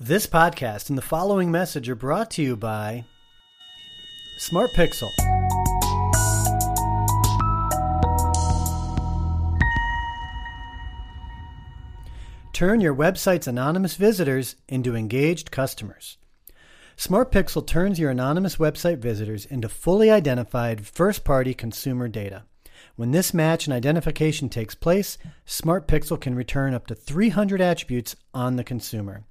This podcast and the following message are brought to you by Smart Pixel. Turn your website's anonymous visitors into engaged customers. Smart Pixel turns your anonymous website visitors into fully identified first party consumer data. When this match and identification takes place, Smart Pixel can return up to 300 attributes on the consumer.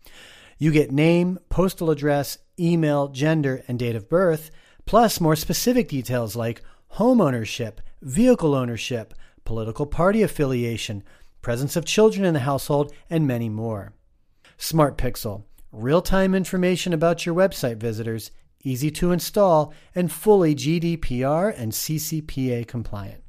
You get name, postal address, email, gender, and date of birth, plus more specific details like home ownership, vehicle ownership, political party affiliation, presence of children in the household, and many more. Smart Pixel, real time information about your website visitors, easy to install, and fully GDPR and CCPA compliant.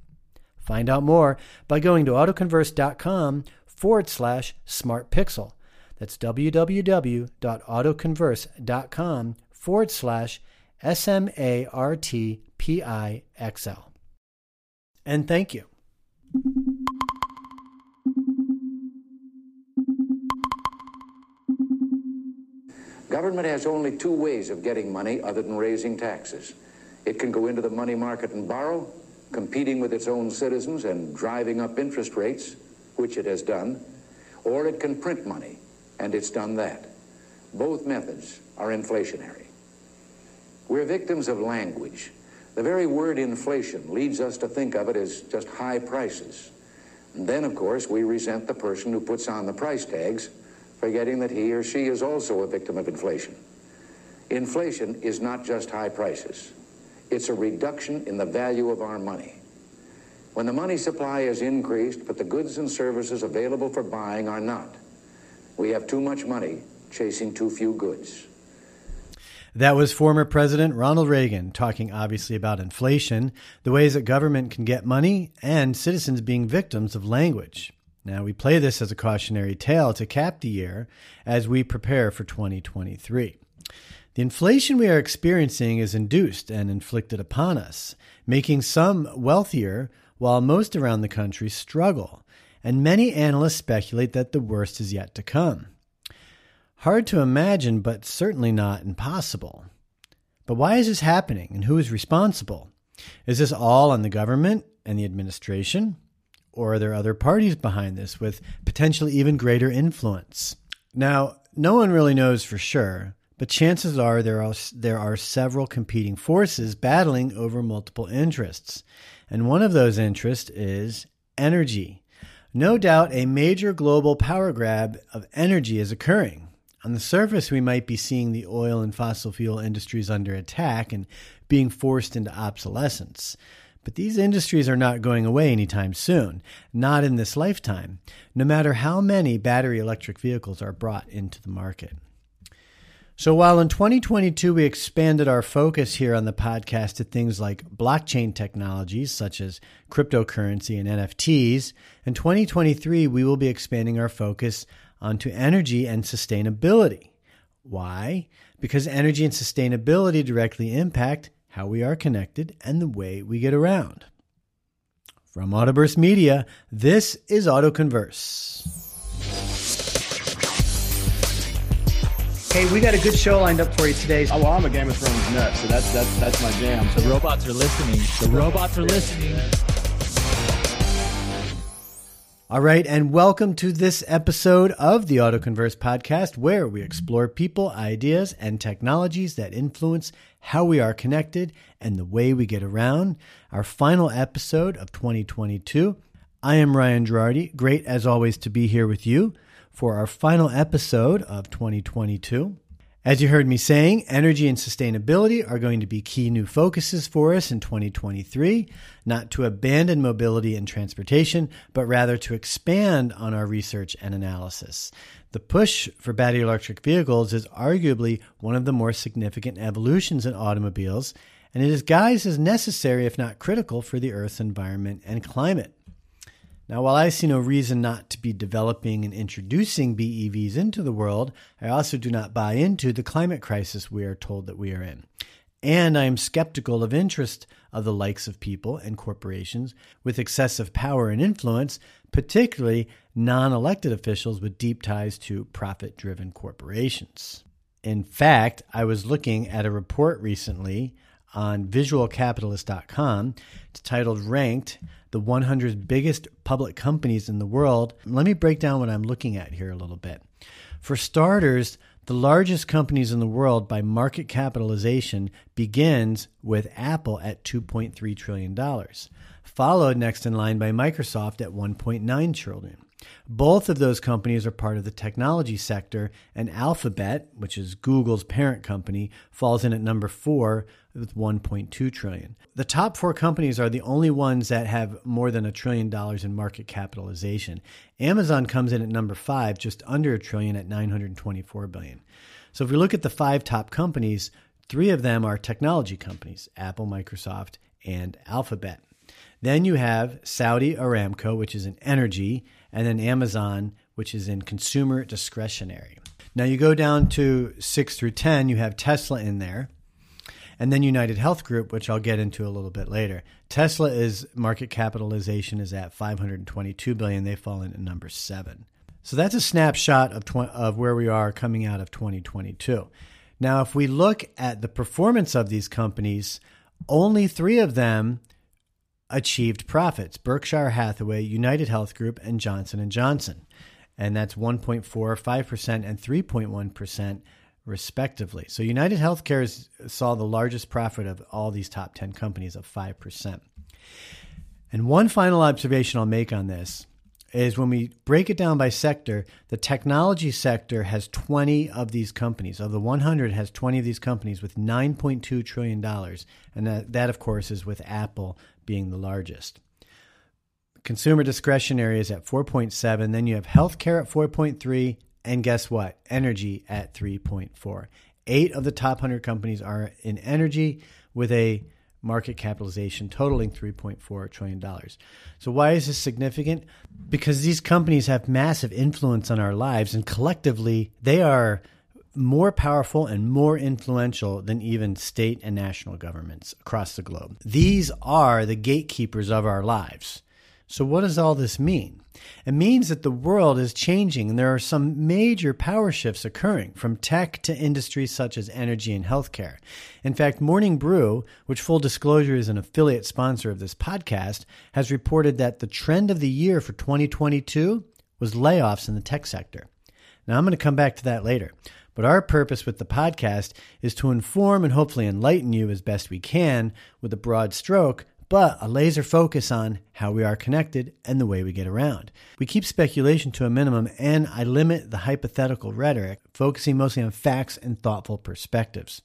Find out more by going to autoconverse.com forward slash smart pixel. That's www.autoconverse.com forward slash S M A R T P I X L. And thank you. Government has only two ways of getting money other than raising taxes. It can go into the money market and borrow, competing with its own citizens and driving up interest rates, which it has done, or it can print money, and it's done that. Both methods are inflationary. We're victims of language. The very word inflation leads us to think of it as just high prices. And then, of course, we resent the person who puts on the price tags, forgetting that he or she is also a victim of inflation. Inflation is not just high prices. It's a reduction in the value of our money. When the money supply is increased, but the goods and services available for buying are not, we have too much money chasing too few goods. That was former President Ronald Reagan talking obviously about inflation, the ways that government can get money, and citizens being victims of language. Now, we play this as a cautionary tale to cap the year as we prepare for 2023. The inflation we are experiencing is induced and inflicted upon us, making some wealthier while most around the country struggle, and many analysts speculate that the worst is yet to come. Hard to imagine, but certainly not impossible. But why is this happening and who is responsible? Is this all on the government and the administration? Or are there other parties behind this with potentially even greater influence? Now, no one really knows for sure, but chances are there are, there are several competing forces battling over multiple interests. And one of those interests is energy. No doubt a major global power grab of energy is occurring. On the surface, we might be seeing the oil and fossil fuel industries under attack and being forced into obsolescence. But these industries are not going away anytime soon, not in this lifetime, no matter how many battery electric vehicles are brought into the market. So, while in 2022 we expanded our focus here on the podcast to things like blockchain technologies such as cryptocurrency and NFTs, in 2023 we will be expanding our focus onto energy and sustainability. Why? Because energy and sustainability directly impact how we are connected and the way we get around. From Autoburst Media, this is AutoConverse. Hey, we got a good show lined up for you today. Oh, well, I'm a Game of Thrones nut, so that's that's that's my jam. The robots are listening. The robots are listening. All right, and welcome to this episode of the AutoConverse podcast, where we explore people, ideas, and technologies that influence how we are connected and the way we get around. Our final episode of 2022. I am Ryan Girardi. Great as always to be here with you for our final episode of 2022. As you heard me saying, energy and sustainability are going to be key new focuses for us in 2023, not to abandon mobility and transportation, but rather to expand on our research and analysis. The push for battery electric vehicles is arguably one of the more significant evolutions in automobiles, and it is guised as necessary, if not critical, for the Earth's environment and climate. Now, while I see no reason not to be developing and introducing BEVs into the world, I also do not buy into the climate crisis we are told that we are in. And I am skeptical of interest of the likes of people and corporations with excessive power and influence, particularly non elected officials with deep ties to profit driven corporations. In fact, I was looking at a report recently on visualcapitalist.com. It's titled Ranked the 100 Biggest Public Companies in the World. Let me break down what I'm looking at here a little bit. For starters, the largest companies in the world by market capitalization begins with Apple at $2.3 trillion, followed next in line by Microsoft at $1.9 trillion. Both of those companies are part of the technology sector, and Alphabet, which is Google's parent company, falls in at number 4 with 1.2 trillion. The top 4 companies are the only ones that have more than a trillion dollars in market capitalization. Amazon comes in at number 5, just under a trillion at 924 billion. So if we look at the 5 top companies, 3 of them are technology companies, Apple, Microsoft, and Alphabet. Then you have Saudi Aramco, which is an energy, and then Amazon, which is in consumer discretionary. Now you go down to 6 through 10, you have Tesla in there. And then United Health Group, which I'll get into a little bit later. Tesla is market capitalization is at 522 billion. They fall in at number 7. So that's a snapshot of tw- of where we are coming out of 2022. Now, if we look at the performance of these companies, only 3 of them achieved profits. Berkshire hathaway united health group and johnson & johnson. And that's 1.4 5% and 3.1% respectively. So united healthcare saw the largest profit of all these top 10 companies of 5% and one final observation i'll make on this is when we break it down by sector, the technology sector has 20 of these companies. Of the 100 has 20 of these companies with 9.2 trillion dollars, and that, that of course is with Apple being the largest. Consumer discretionary is at 4.7. Then you have healthcare at 4.3. And guess what? Energy at 3.4. Eight of the top 100 companies are in energy with a market capitalization totaling $3.4 trillion. So, why is this significant? Because these companies have massive influence on our lives, and collectively, they are more powerful and more influential than even state and national governments across the globe. These are the gatekeepers of our lives. So, what does all this mean? It means that the world is changing and there are some major power shifts occurring from tech to industries such as energy and healthcare. In fact, Morning Brew, which full disclosure is an affiliate sponsor of this podcast, has reported that the trend of the year for 2022 was layoffs in the tech sector. Now, I'm going to come back to that later. But our purpose with the podcast is to inform and hopefully enlighten you as best we can with a broad stroke, but a laser focus on how we are connected and the way we get around. We keep speculation to a minimum and I limit the hypothetical rhetoric, focusing mostly on facts and thoughtful perspectives.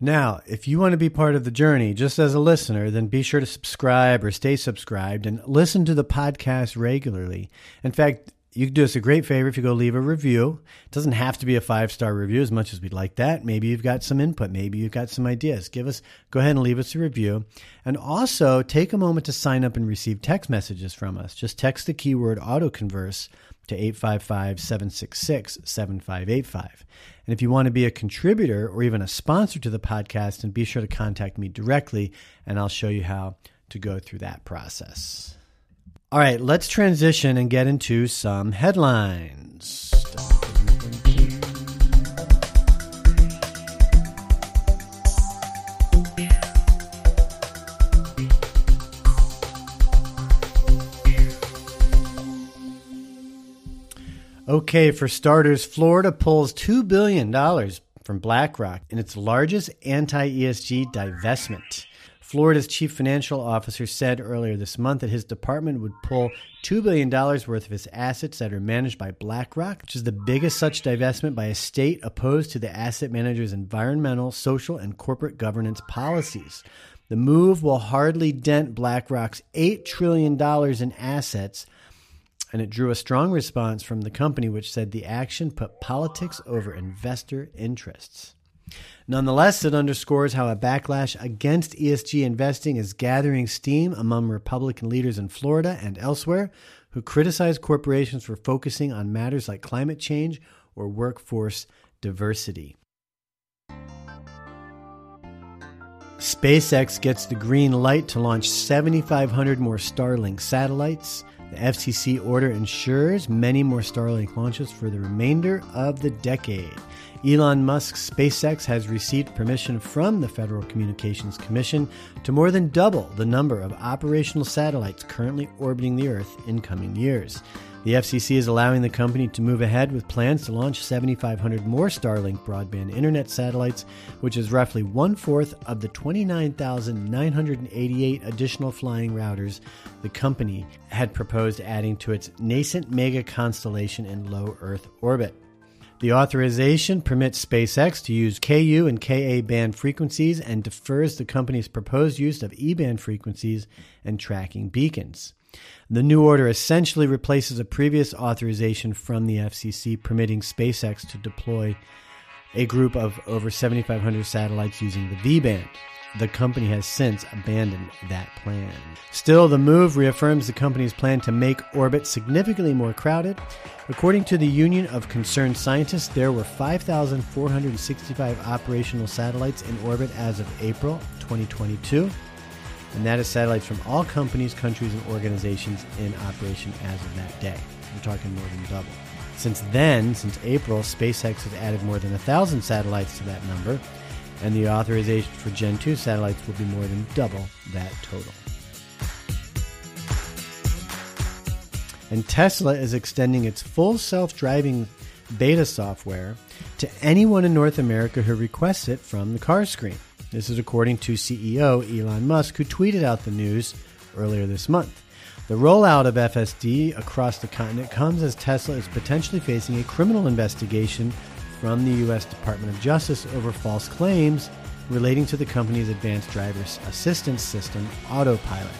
Now, if you want to be part of the journey just as a listener, then be sure to subscribe or stay subscribed and listen to the podcast regularly. In fact, you could do us a great favor if you go leave a review. It doesn't have to be a five star review as much as we'd like that. Maybe you've got some input. Maybe you've got some ideas. Give us, go ahead and leave us a review. And also take a moment to sign up and receive text messages from us. Just text the keyword autoconverse to 855 766 7585. And if you want to be a contributor or even a sponsor to the podcast, then be sure to contact me directly and I'll show you how to go through that process. All right, let's transition and get into some headlines. Okay, for starters, Florida pulls $2 billion from BlackRock in its largest anti ESG divestment. Florida's chief financial officer said earlier this month that his department would pull $2 billion worth of its assets that are managed by BlackRock, which is the biggest such divestment by a state opposed to the asset manager's environmental, social, and corporate governance policies. The move will hardly dent BlackRock's $8 trillion in assets, and it drew a strong response from the company, which said the action put politics over investor interests. Nonetheless, it underscores how a backlash against ESG investing is gathering steam among Republican leaders in Florida and elsewhere who criticize corporations for focusing on matters like climate change or workforce diversity. SpaceX gets the green light to launch 7,500 more Starlink satellites. The FCC order ensures many more Starlink launches for the remainder of the decade. Elon Musk's SpaceX has received permission from the Federal Communications Commission to more than double the number of operational satellites currently orbiting the Earth in coming years. The FCC is allowing the company to move ahead with plans to launch 7,500 more Starlink broadband internet satellites, which is roughly one fourth of the 29,988 additional flying routers the company had proposed adding to its nascent mega constellation in low Earth orbit. The authorization permits SpaceX to use Ku and Ka band frequencies and defers the company's proposed use of E band frequencies and tracking beacons. The new order essentially replaces a previous authorization from the FCC permitting SpaceX to deploy a group of over 7,500 satellites using the V band. The company has since abandoned that plan. Still, the move reaffirms the company's plan to make orbit significantly more crowded. According to the Union of Concerned Scientists, there were 5,465 operational satellites in orbit as of April 2022 and that is satellites from all companies, countries, and organizations in operation as of that day. We're talking more than double. Since then, since April, SpaceX has added more than 1,000 satellites to that number, and the authorization for Gen 2 satellites will be more than double that total. And Tesla is extending its full self driving beta software to anyone in North America who requests it from the car screen. This is according to CEO Elon Musk, who tweeted out the news earlier this month. The rollout of FSD across the continent comes as Tesla is potentially facing a criminal investigation from the U.S. Department of Justice over false claims relating to the company's advanced driver assistance system, Autopilot.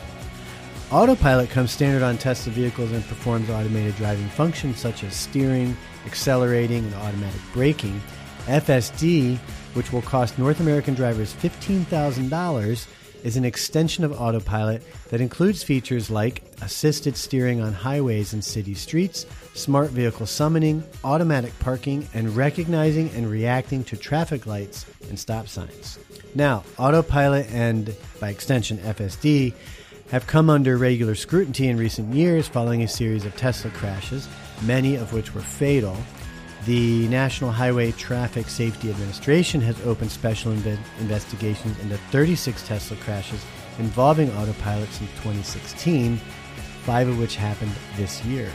Autopilot comes standard on Tesla vehicles and performs automated driving functions such as steering, accelerating, and automatic braking. FSD, which will cost North American drivers $15,000, is an extension of Autopilot that includes features like assisted steering on highways and city streets, smart vehicle summoning, automatic parking, and recognizing and reacting to traffic lights and stop signs. Now, Autopilot and, by extension, FSD have come under regular scrutiny in recent years following a series of Tesla crashes, many of which were fatal. The National Highway Traffic Safety Administration has opened special inve- investigations into 36 Tesla crashes involving autopilot since 2016, five of which happened this year.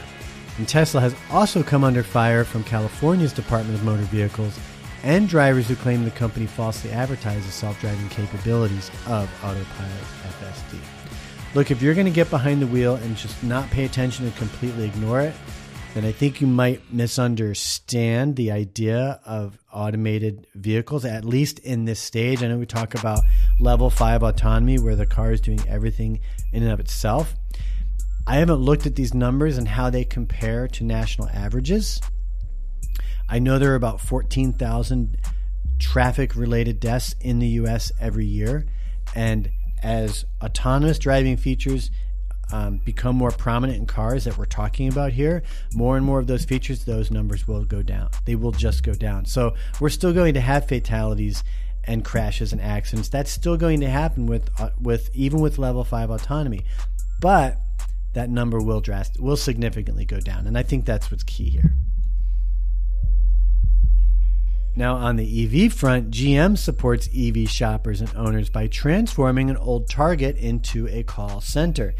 And Tesla has also come under fire from California's Department of Motor Vehicles and drivers who claim the company falsely advertises self driving capabilities of Autopilot FSD. Look, if you're going to get behind the wheel and just not pay attention and completely ignore it, then I think you might misunderstand the idea of automated vehicles, at least in this stage. I know we talk about level five autonomy where the car is doing everything in and of itself. I haven't looked at these numbers and how they compare to national averages. I know there are about 14,000 traffic related deaths in the US every year. And as autonomous driving features um, become more prominent in cars that we're talking about here, more and more of those features, those numbers will go down. They will just go down. So we're still going to have fatalities and crashes and accidents. That's still going to happen with uh, with even with level five autonomy, but that number will drastic will significantly go down, and I think that's what's key here. Now, on the EV front, GM supports EV shoppers and owners by transforming an old Target into a call center.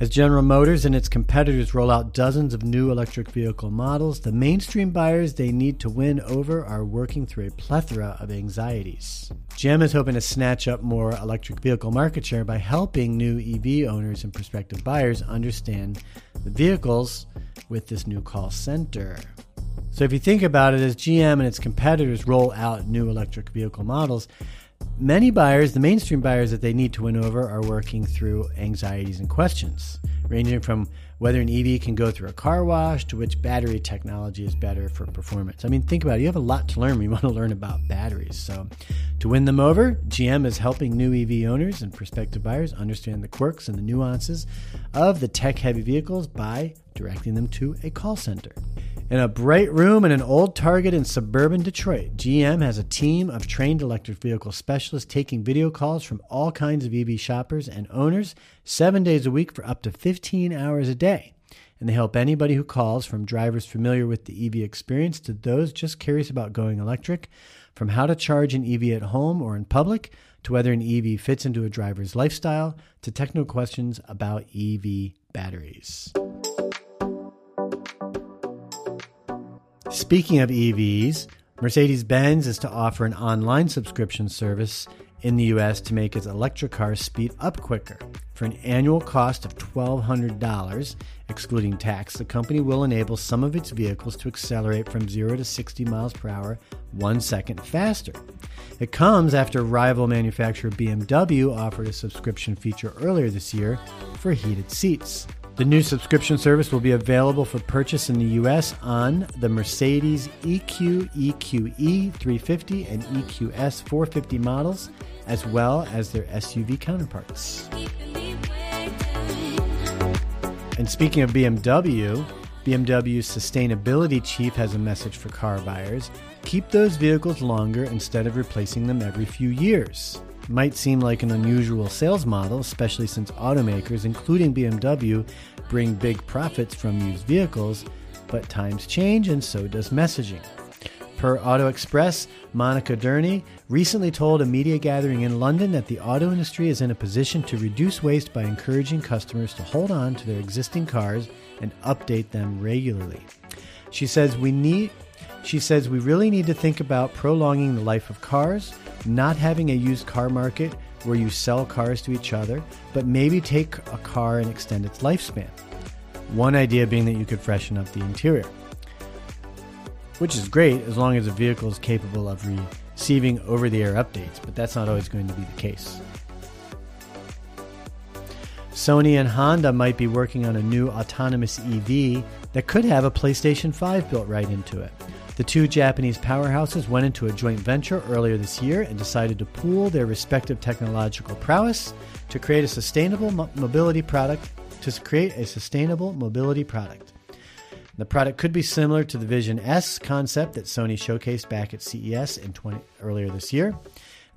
As General Motors and its competitors roll out dozens of new electric vehicle models, the mainstream buyers they need to win over are working through a plethora of anxieties. GM is hoping to snatch up more electric vehicle market share by helping new EV owners and prospective buyers understand the vehicles with this new call center. So if you think about it, as GM and its competitors roll out new electric vehicle models, many buyers, the mainstream buyers that they need to win over, are working through anxieties and questions, ranging from whether an EV can go through a car wash to which battery technology is better for performance. I mean, think about it. You have a lot to learn We want to learn about batteries. So, to win them over, GM is helping new EV owners and prospective buyers understand the quirks and the nuances of the tech heavy vehicles by directing them to a call center. In a bright room in an old Target in suburban Detroit, GM has a team of trained electric vehicle specialists taking video calls from all kinds of EV shoppers and owners seven days a week for up to 15 hours a day. And they help anybody who calls, from drivers familiar with the EV experience to those just curious about going electric, from how to charge an EV at home or in public to whether an EV fits into a driver's lifestyle to technical questions about EV batteries. Speaking of EVs, Mercedes Benz is to offer an online subscription service in the US to make its electric cars speed up quicker. For an annual cost of $1,200, excluding tax, the company will enable some of its vehicles to accelerate from 0 to 60 miles per hour one second faster. It comes after rival manufacturer BMW offered a subscription feature earlier this year for heated seats. The new subscription service will be available for purchase in the U.S. on the Mercedes EQ, EQE 350, and EQS 450 models, as well as their SUV counterparts. And speaking of BMW, BMW's sustainability chief has a message for car buyers keep those vehicles longer instead of replacing them every few years. Might seem like an unusual sales model, especially since automakers, including BMW, bring big profits from used vehicles, but times change and so does messaging. Per Auto Express, Monica Durney recently told a media gathering in London that the auto industry is in a position to reduce waste by encouraging customers to hold on to their existing cars and update them regularly. She says we need she says we really need to think about prolonging the life of cars, not having a used car market where you sell cars to each other, but maybe take a car and extend its lifespan. One idea being that you could freshen up the interior, which is great as long as the vehicle is capable of receiving over the air updates, but that's not always going to be the case. Sony and Honda might be working on a new autonomous EV that could have a PlayStation 5 built right into it. The two Japanese powerhouses went into a joint venture earlier this year and decided to pool their respective technological prowess to create a sustainable mobility product to create a sustainable mobility product. The product could be similar to the Vision S concept that Sony showcased back at CES in 20, earlier this year.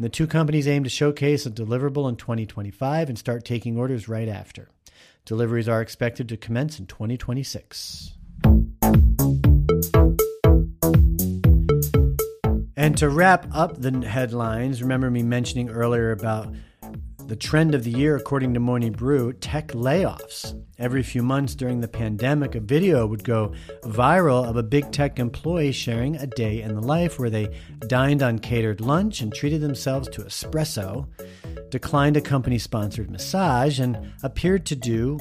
And the two companies aim to showcase a deliverable in 2025 and start taking orders right after. Deliveries are expected to commence in 2026. And to wrap up the headlines, remember me mentioning earlier about the trend of the year, according to Morning Brew, tech layoffs. Every few months during the pandemic, a video would go viral of a big tech employee sharing a day in the life where they dined on catered lunch and treated themselves to espresso, declined a company sponsored massage, and appeared to do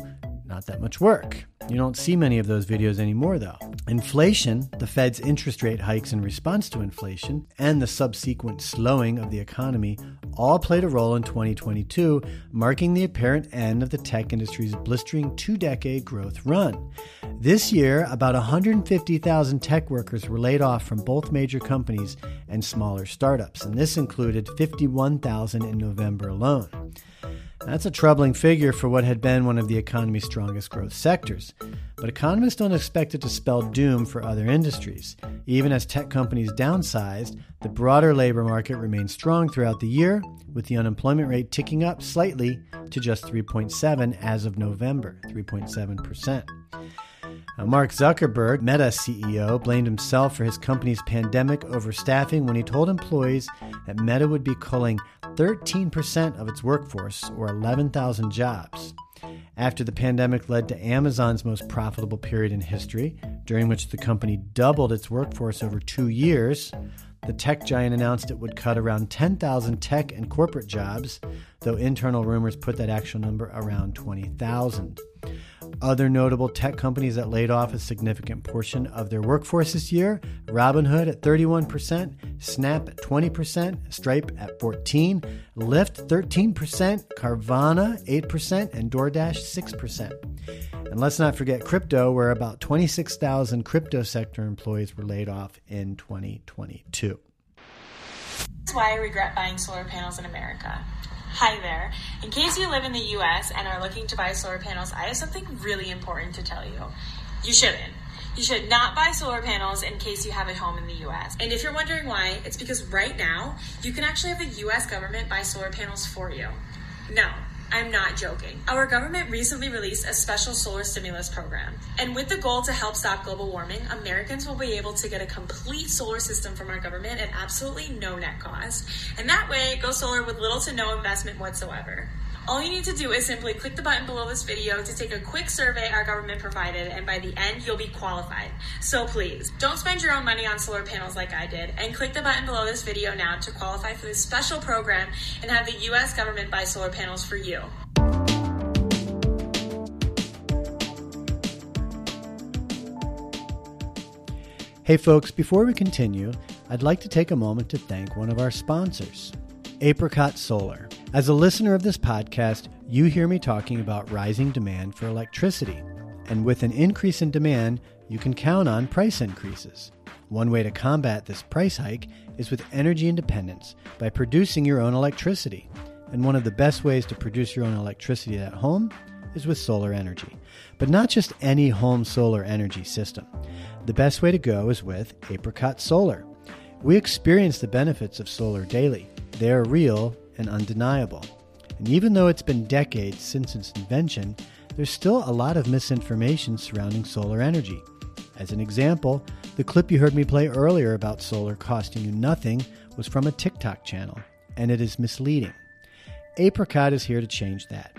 not that much work. You don't see many of those videos anymore, though. Inflation, the Fed's interest rate hikes in response to inflation, and the subsequent slowing of the economy all played a role in 2022, marking the apparent end of the tech industry's blistering two decade growth run. This year, about 150,000 tech workers were laid off from both major companies and smaller startups, and this included 51,000 in November alone. That's a troubling figure for what had been one of the economy's strongest growth sectors. But economists don't expect it to spell doom for other industries. Even as tech companies downsized, the broader labor market remained strong throughout the year, with the unemployment rate ticking up slightly to just 3.7 as of November, 3.7%. Mark Zuckerberg, Meta CEO, blamed himself for his company's pandemic overstaffing when he told employees that Meta would be culling 13% of its workforce, or 11,000 jobs. After the pandemic led to Amazon's most profitable period in history, during which the company doubled its workforce over two years, the tech giant announced it would cut around 10,000 tech and corporate jobs, though internal rumors put that actual number around 20,000. Other notable tech companies that laid off a significant portion of their workforce this year Robinhood at 31%, Snap at 20%, Stripe at 14, Lyft 13%, Carvana 8%, and DoorDash 6%. And let's not forget crypto, where about 26,000 crypto sector employees were laid off in 2022. That's why I regret buying solar panels in America. Hi there. In case you live in the US and are looking to buy solar panels, I have something really important to tell you. You shouldn't. You should not buy solar panels in case you have a home in the US. And if you're wondering why, it's because right now you can actually have the US government buy solar panels for you. No, I'm not joking. Our government recently released a special solar stimulus program. And with the goal to help stop global warming, Americans will be able to get a complete solar system from our government at absolutely no net cost. And that way, go solar with little to no investment whatsoever. All you need to do is simply click the button below this video to take a quick survey our government provided, and by the end, you'll be qualified. So please, don't spend your own money on solar panels like I did, and click the button below this video now to qualify for this special program and have the US government buy solar panels for you. Hey, folks, before we continue, I'd like to take a moment to thank one of our sponsors, Apricot Solar. As a listener of this podcast, you hear me talking about rising demand for electricity. And with an increase in demand, you can count on price increases. One way to combat this price hike is with energy independence by producing your own electricity. And one of the best ways to produce your own electricity at home is with solar energy. But not just any home solar energy system. The best way to go is with Apricot Solar. We experience the benefits of solar daily. They are real and undeniable. And even though it's been decades since its invention, there's still a lot of misinformation surrounding solar energy. As an example, the clip you heard me play earlier about solar costing you nothing was from a TikTok channel, and it is misleading. Apricot is here to change that.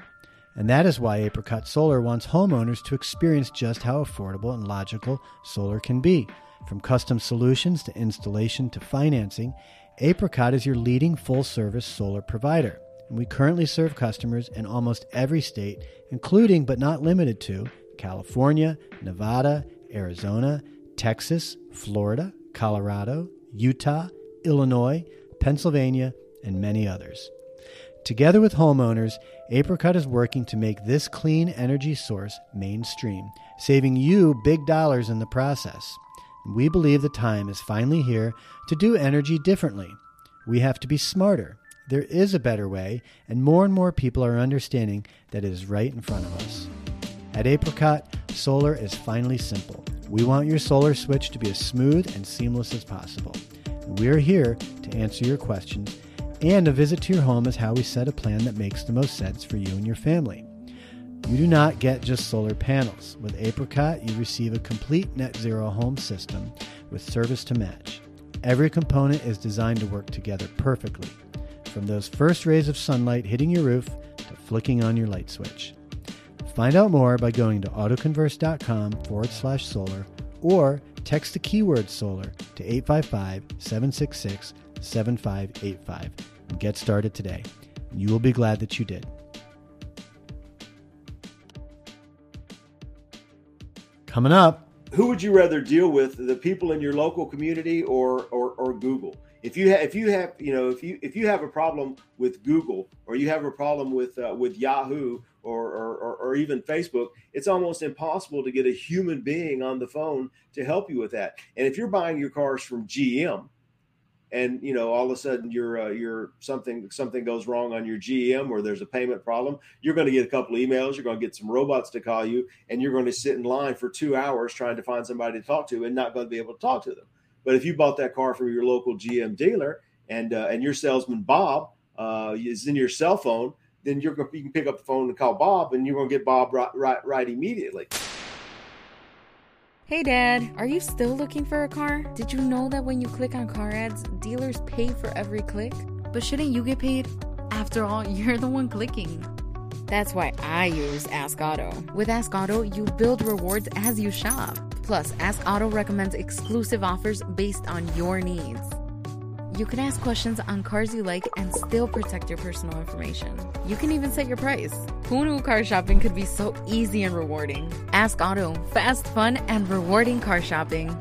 And that is why Apricot Solar wants homeowners to experience just how affordable and logical solar can be. From custom solutions to installation to financing, Apricot is your leading full service solar provider. And we currently serve customers in almost every state, including but not limited to California, Nevada, Arizona, Texas, Florida, Colorado, Utah, Illinois, Pennsylvania, and many others. Together with homeowners, Apricot is working to make this clean energy source mainstream, saving you big dollars in the process. We believe the time is finally here to do energy differently. We have to be smarter. There is a better way, and more and more people are understanding that it is right in front of us. At Apricot, solar is finally simple. We want your solar switch to be as smooth and seamless as possible. We are here to answer your questions, and a visit to your home is how we set a plan that makes the most sense for you and your family. You do not get just solar panels. With Apricot, you receive a complete net zero home system with service to match. Every component is designed to work together perfectly, from those first rays of sunlight hitting your roof to flicking on your light switch. Find out more by going to autoconverse.com forward slash solar or text the keyword solar to 855 766 7585 and get started today. You will be glad that you did. Coming up, who would you rather deal with the people in your local community or or, or google? If you have if you have you know if you if you have a problem with google or you have a problem with uh, with yahoo or, or or even facebook it's almost impossible to get a human being on the phone to help you with that. And if you're buying your cars from gm and you know all of a sudden you're uh, you're something something goes wrong on your GM or there's a payment problem, you're going to get a couple of emails. You're going to get some robots to call you, and you're going to sit in line for two hours trying to find somebody to talk to, and not going to be able to talk to them. But if you bought that car from your local GM dealer, and uh, and your salesman Bob uh, is in your cell phone, then you're you can pick up the phone and call Bob, and you're going to get Bob right right, right immediately. Hey Dad, are you still looking for a car? Did you know that when you click on car ads, dealers pay for every click? But shouldn't you get paid? After all, you're the one clicking. That's why I use Ask Auto. With Ask Auto, you build rewards as you shop. Plus, Ask Auto recommends exclusive offers based on your needs. You can ask questions on cars you like and still protect your personal information. You can even set your price. Who knew car shopping could be so easy and rewarding? Ask Auto, fast, fun, and rewarding car shopping.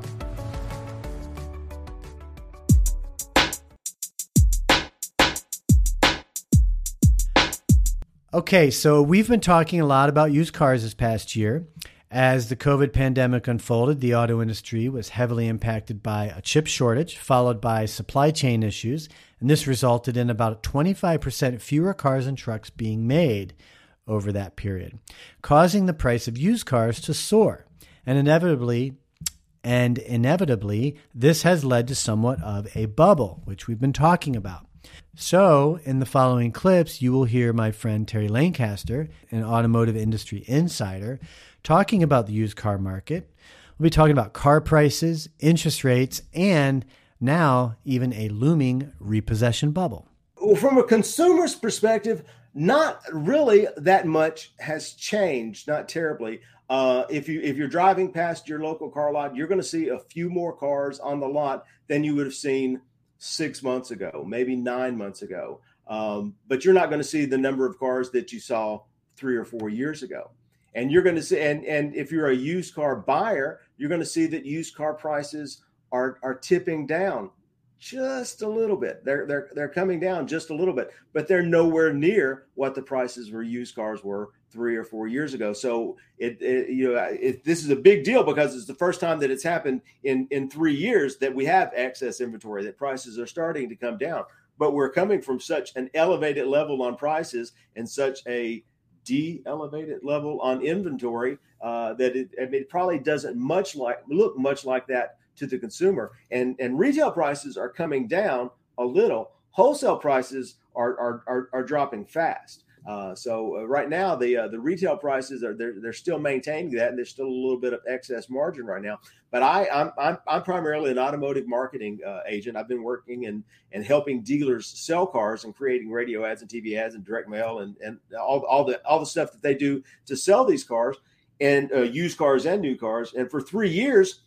Okay, so we've been talking a lot about used cars this past year. As the COVID pandemic unfolded, the auto industry was heavily impacted by a chip shortage, followed by supply chain issues, and this resulted in about 25% fewer cars and trucks being made over that period, causing the price of used cars to soar. And inevitably, And inevitably, this has led to somewhat of a bubble, which we've been talking about. So, in the following clips, you will hear my friend Terry Lancaster, an automotive industry insider, talking about the used car market. We'll be talking about car prices, interest rates, and now even a looming repossession bubble. Well, From a consumer's perspective, not really that much has changed, not terribly. Uh, if you if you're driving past your local car lot, you're going to see a few more cars on the lot than you would have seen six months ago, maybe nine months ago. Um, but you're not going to see the number of cars that you saw three or four years ago. And you're going to see, and and if you're a used car buyer, you're going to see that used car prices are are tipping down just a little bit. They're they're they're coming down just a little bit, but they're nowhere near what the prices for used cars were three or four years ago. So it, it you know it, this is a big deal because it's the first time that it's happened in in three years that we have excess inventory that prices are starting to come down. But we're coming from such an elevated level on prices and such a de-elevated level on inventory uh, that it, I mean, it probably doesn't much like look much like that to the consumer. And and retail prices are coming down a little. Wholesale prices are are are, are dropping fast. Uh, so uh, right now the uh, the retail prices are they're, they're still maintaining that and there's still a little bit of excess margin right now. But I I'm I'm, I'm primarily an automotive marketing uh, agent. I've been working and and helping dealers sell cars and creating radio ads and TV ads and direct mail and and all all the all the stuff that they do to sell these cars and uh, used cars and new cars. And for three years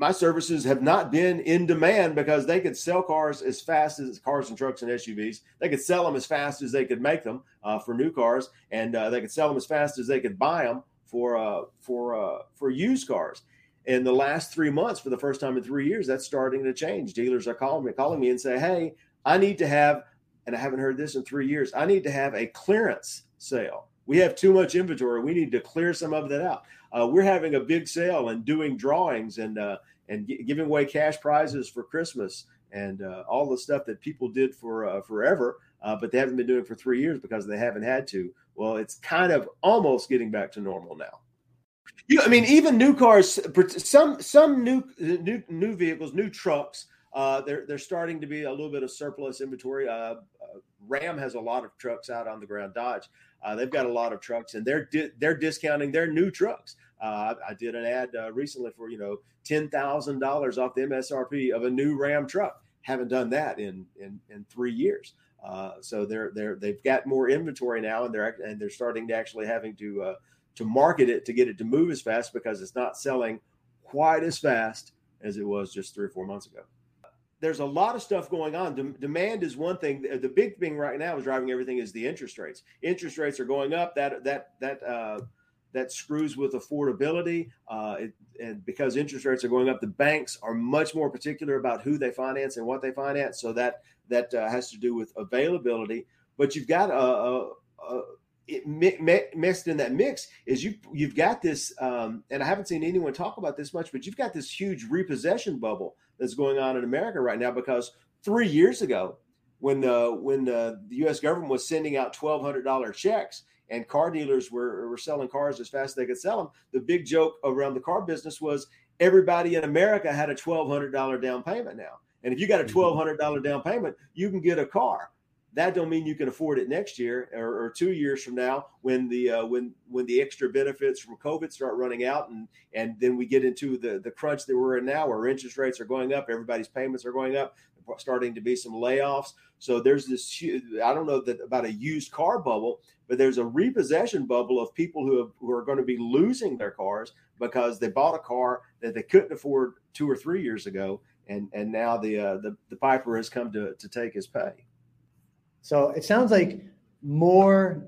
my services have not been in demand because they could sell cars as fast as cars and trucks and SUVs. They could sell them as fast as they could make them uh, for new cars, and uh, they could sell them as fast as they could buy them for uh, for uh, for used cars. In the last three months, for the first time in three years, that's starting to change. Dealers are calling me, calling me, and say, "Hey, I need to have," and I haven't heard this in three years. I need to have a clearance sale. We have too much inventory. We need to clear some of that out. Uh, we're having a big sale and doing drawings and uh, and g- giving away cash prizes for Christmas and uh, all the stuff that people did for uh, forever, uh, but they haven't been doing for three years because they haven't had to. Well, it's kind of almost getting back to normal now. You, I mean, even new cars, some some new new new vehicles, new trucks. Uh, they're they're starting to be a little bit of surplus inventory. Uh, uh, Ram has a lot of trucks out on the ground. Dodge, they've got a lot of trucks, and they're di- they're discounting their new trucks. Uh, I, did an ad uh, recently for you know ten thousand dollars off the MSRP of a new Ram truck. Haven't done that in in, in three years. Uh, so they're they're they've got more inventory now, and they're and they're starting to actually having to uh, to market it to get it to move as fast because it's not selling quite as fast as it was just three or four months ago. There's a lot of stuff going on. De- demand is one thing. The big thing right now is driving everything is the interest rates. Interest rates are going up. That that that uh, that screws with affordability. Uh, it, and because interest rates are going up, the banks are much more particular about who they finance and what they finance. So that that uh, has to do with availability. But you've got a, a, a it mi- mixed in that mix is you you've got this, um, and I haven't seen anyone talk about this much, but you've got this huge repossession bubble that's going on in America right now because three years ago, when the when the, the U.S. government was sending out twelve hundred dollar checks and car dealers were, were selling cars as fast as they could sell them. The big joke around the car business was everybody in America had a $1,200 down payment now. And if you got a $1,200 mm-hmm. down payment, you can get a car. That don't mean you can afford it next year or, or two years from now when the uh, when when the extra benefits from COVID start running out and and then we get into the the crunch that we're in now where interest rates are going up, everybody's payments are going up, starting to be some layoffs. So there's this I don't know that about a used car bubble, but there's a repossession bubble of people who, have, who are going to be losing their cars because they bought a car that they couldn't afford two or three years ago, and and now the uh, the, the piper has come to to take his pay. So it sounds like more.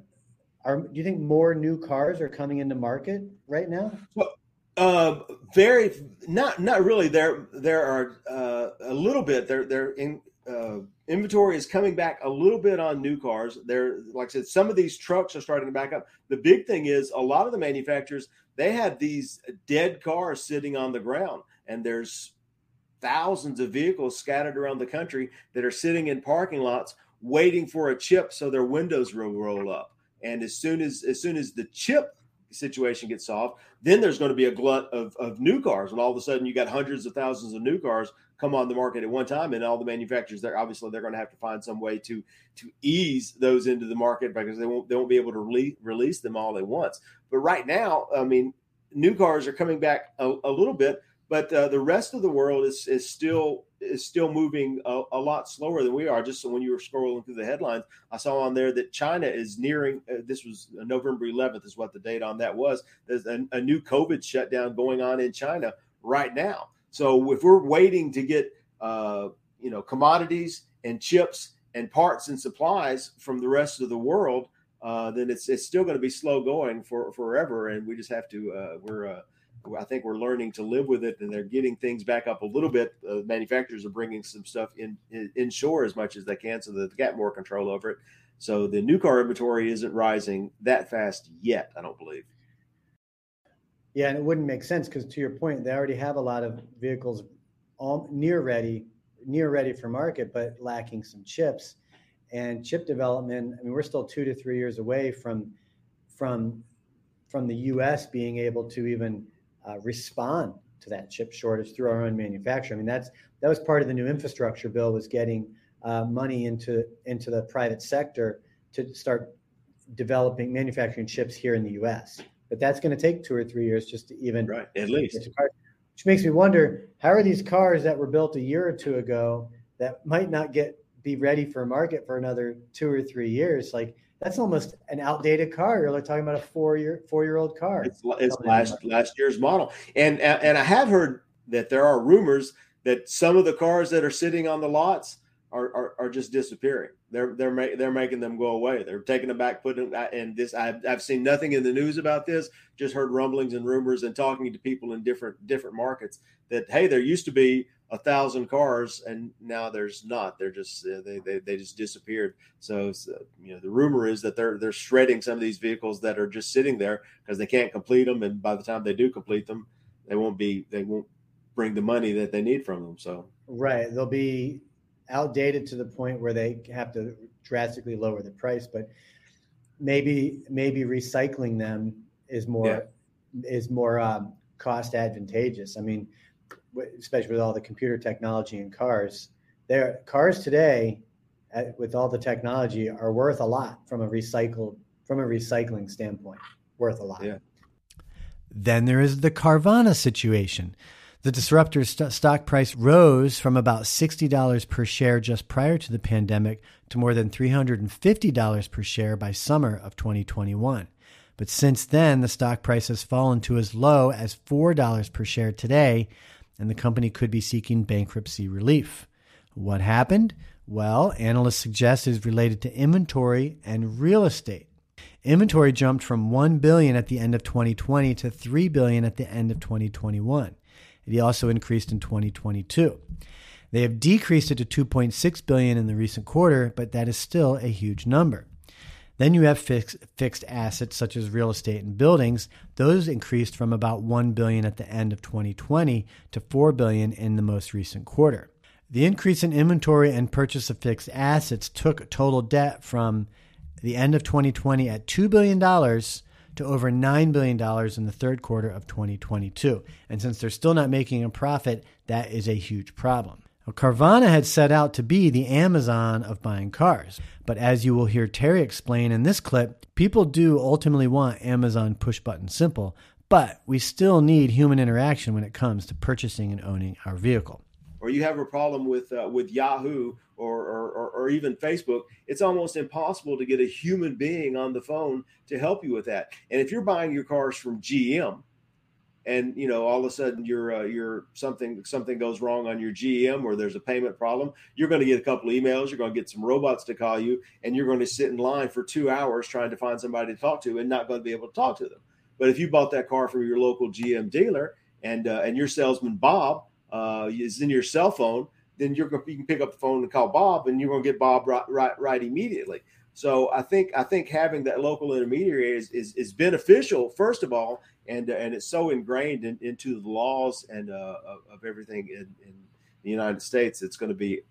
Are do you think more new cars are coming into market right now? Well, uh, very not not really. There there are uh, a little bit. They're they're in uh, inventory is coming back a little bit on new cars. There, like I said, some of these trucks are starting to back up. The big thing is a lot of the manufacturers they have these dead cars sitting on the ground, and there's thousands of vehicles scattered around the country that are sitting in parking lots waiting for a chip so their windows will roll up. And as soon as as soon as the chip situation gets solved, then there's going to be a glut of, of new cars, and all of a sudden you got hundreds of thousands of new cars come on the market at one time, and all the manufacturers there obviously they're going to have to find some way to to ease those into the market because they won't they won't be able to release release them all at once. But right now, I mean, new cars are coming back a, a little bit, but uh, the rest of the world is is still is still moving a, a, lot slower than we are. Just so when you were scrolling through the headlines, I saw on there that China is nearing. Uh, this was November 11th, is what the date on that was. There's a, a, new COVID shutdown going on in China right now. So if we're waiting to get uh, you know commodities and chips and parts and supplies from the rest of the world, uh, then it's it's still going to be slow going for forever, and we just have to uh, we're uh, I think we're learning to live with it, and they're getting things back up a little bit. Uh, manufacturers are bringing some stuff in, in inshore as much as they can, so that they got more control over it. So the new car inventory isn't rising that fast yet. I don't believe. Yeah, and it wouldn't make sense because to your point, they already have a lot of vehicles all near ready, near ready for market, but lacking some chips. And chip development, I mean, we're still two to three years away from from from the U.S. being able to even uh, respond to that chip shortage through our own manufacturing. I mean, that's that was part of the new infrastructure bill was getting uh, money into into the private sector to start developing manufacturing chips here in the U.S. But that's going to take two or three years just to even right at least. Which makes me wonder how are these cars that were built a year or two ago that might not get be ready for market for another two or three years like that's almost an outdated car. You're like talking about a four year four year old car. It's, it's last last year's model, and and I have heard that there are rumors that some of the cars that are sitting on the lots are are, are just disappearing. They're they're ma- they're making them go away. They're taking them back, putting them. And this I've I've seen nothing in the news about this. Just heard rumblings and rumors and talking to people in different different markets that hey, there used to be a thousand cars and now there's not they're just uh, they, they, they just disappeared so, so, you know the rumor is that they're they're shredding some of these vehicles that are just sitting there because they can't complete them and by the time they do complete them they won't be they won't bring the money that they need from them so right they'll be outdated to the point where they have to drastically lower the price but maybe maybe recycling them is more yeah. is more um, cost advantageous i mean especially with all the computer technology in cars. There, cars today, with all the technology, are worth a lot from a recycled from a recycling standpoint. Worth a lot. Yeah. Then there is the Carvana situation. The disruptor's st- stock price rose from about $60 per share just prior to the pandemic to more than $350 per share by summer of 2021. But since then, the stock price has fallen to as low as $4 per share today, and the company could be seeking bankruptcy relief. What happened? Well, analysts suggest is related to inventory and real estate. Inventory jumped from 1 billion at the end of 2020 to 3 billion at the end of 2021. It also increased in 2022. They have decreased it to 2.6 billion in the recent quarter, but that is still a huge number. Then you have fixed, fixed assets such as real estate and buildings. Those increased from about 1 billion at the end of 2020 to 4 billion in the most recent quarter. The increase in inventory and purchase of fixed assets took total debt from the end of 2020 at $2 billion to over $9 billion in the third quarter of 2022. And since they're still not making a profit, that is a huge problem. Well, Carvana had set out to be the Amazon of buying cars. But as you will hear Terry explain in this clip, people do ultimately want Amazon push button simple, but we still need human interaction when it comes to purchasing and owning our vehicle. Or you have a problem with uh, with Yahoo or, or, or even Facebook, it's almost impossible to get a human being on the phone to help you with that. And if you're buying your cars from GM, and you know all of a sudden you're uh, you're something something goes wrong on your GM or there's a payment problem, you're going to get a couple emails. You're going to get some robots to call you, and you're going to sit in line for two hours trying to find somebody to talk to, and not going to be able to talk to them. But if you bought that car from your local GM dealer, and uh, and your salesman Bob uh, is in your cell phone, then you're going you can pick up the phone and call Bob, and you're going to get Bob right right, right immediately. So I think I think having that local intermediary is, is, is beneficial first of all, and uh, and it's so ingrained in, into the laws and uh, of, of, everything in, in, the United States. It's going to be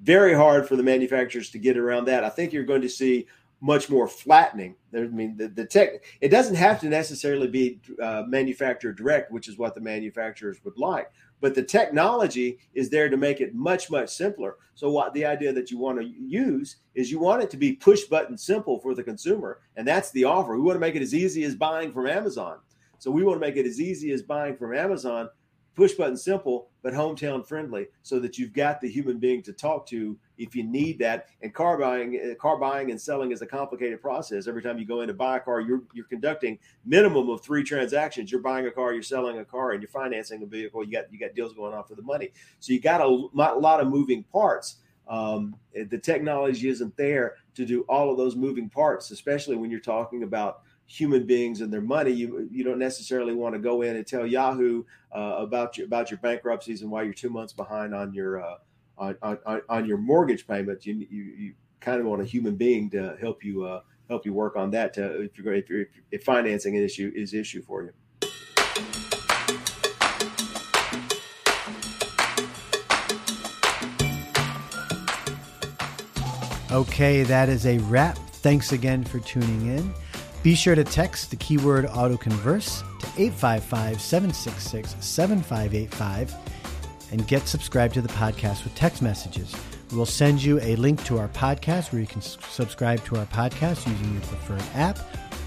very hard for the manufacturers to get around that. I think you're going to see much more flattening. I mean, the, the tech, it doesn't have to necessarily be uh, manufacturer direct, which is what the manufacturers would like, but the technology is there to make it much, much simpler. So, what the idea that you want to use is you want it to be push button simple for the consumer. And that's the offer. We want to make it as easy as buying from Amazon. So, we want to make it as easy as buying from Amazon push button simple, but hometown friendly, so that you've got the human being to talk to if you need that. And car buying, uh, car buying and selling is a complicated process. Every time you go in to buy a car, you're you're conducting minimum of three transactions. You're buying a car, you're selling a car, and you're financing a vehicle. You got you got deals going on for the money. So you got a, a lot of moving parts. Um, the technology isn't there to do all of those moving parts, especially when you're talking about human beings and their money. You you don't necessarily want to go in and tell Yahoo uh, about your about your bankruptcies and why you're two months behind on your uh, on, on, on your mortgage payment. You, you you kind of want a human being to help you uh, help you work on that. To, if you're if, you're, if financing an issue is issue for you. Okay, that is a wrap. Thanks again for tuning in. Be sure to text the keyword autoconverse to 855 766 7585 and get subscribed to the podcast with text messages. We'll send you a link to our podcast where you can subscribe to our podcast using your preferred app.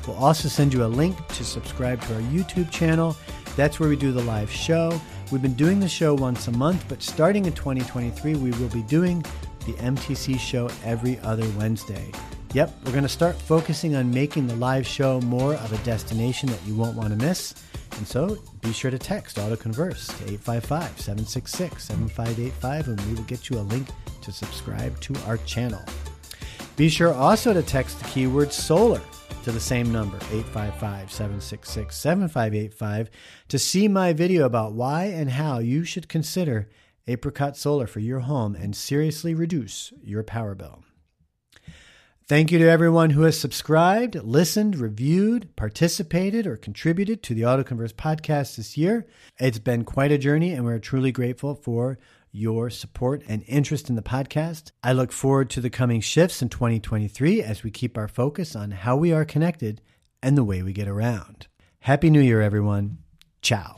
We'll also send you a link to subscribe to our YouTube channel. That's where we do the live show. We've been doing the show once a month, but starting in 2023, we will be doing the MTC show every other Wednesday. Yep, we're going to start focusing on making the live show more of a destination that you won't want to miss. And so be sure to text AutoConverse to 855 766 7585 and we will get you a link to subscribe to our channel. Be sure also to text the keyword solar to the same number, 855 766 7585, to see my video about why and how you should consider Apricot Solar for your home and seriously reduce your power bill. Thank you to everyone who has subscribed, listened, reviewed, participated, or contributed to the AutoConverse podcast this year. It's been quite a journey, and we're truly grateful for your support and interest in the podcast. I look forward to the coming shifts in 2023 as we keep our focus on how we are connected and the way we get around. Happy New Year, everyone. Ciao.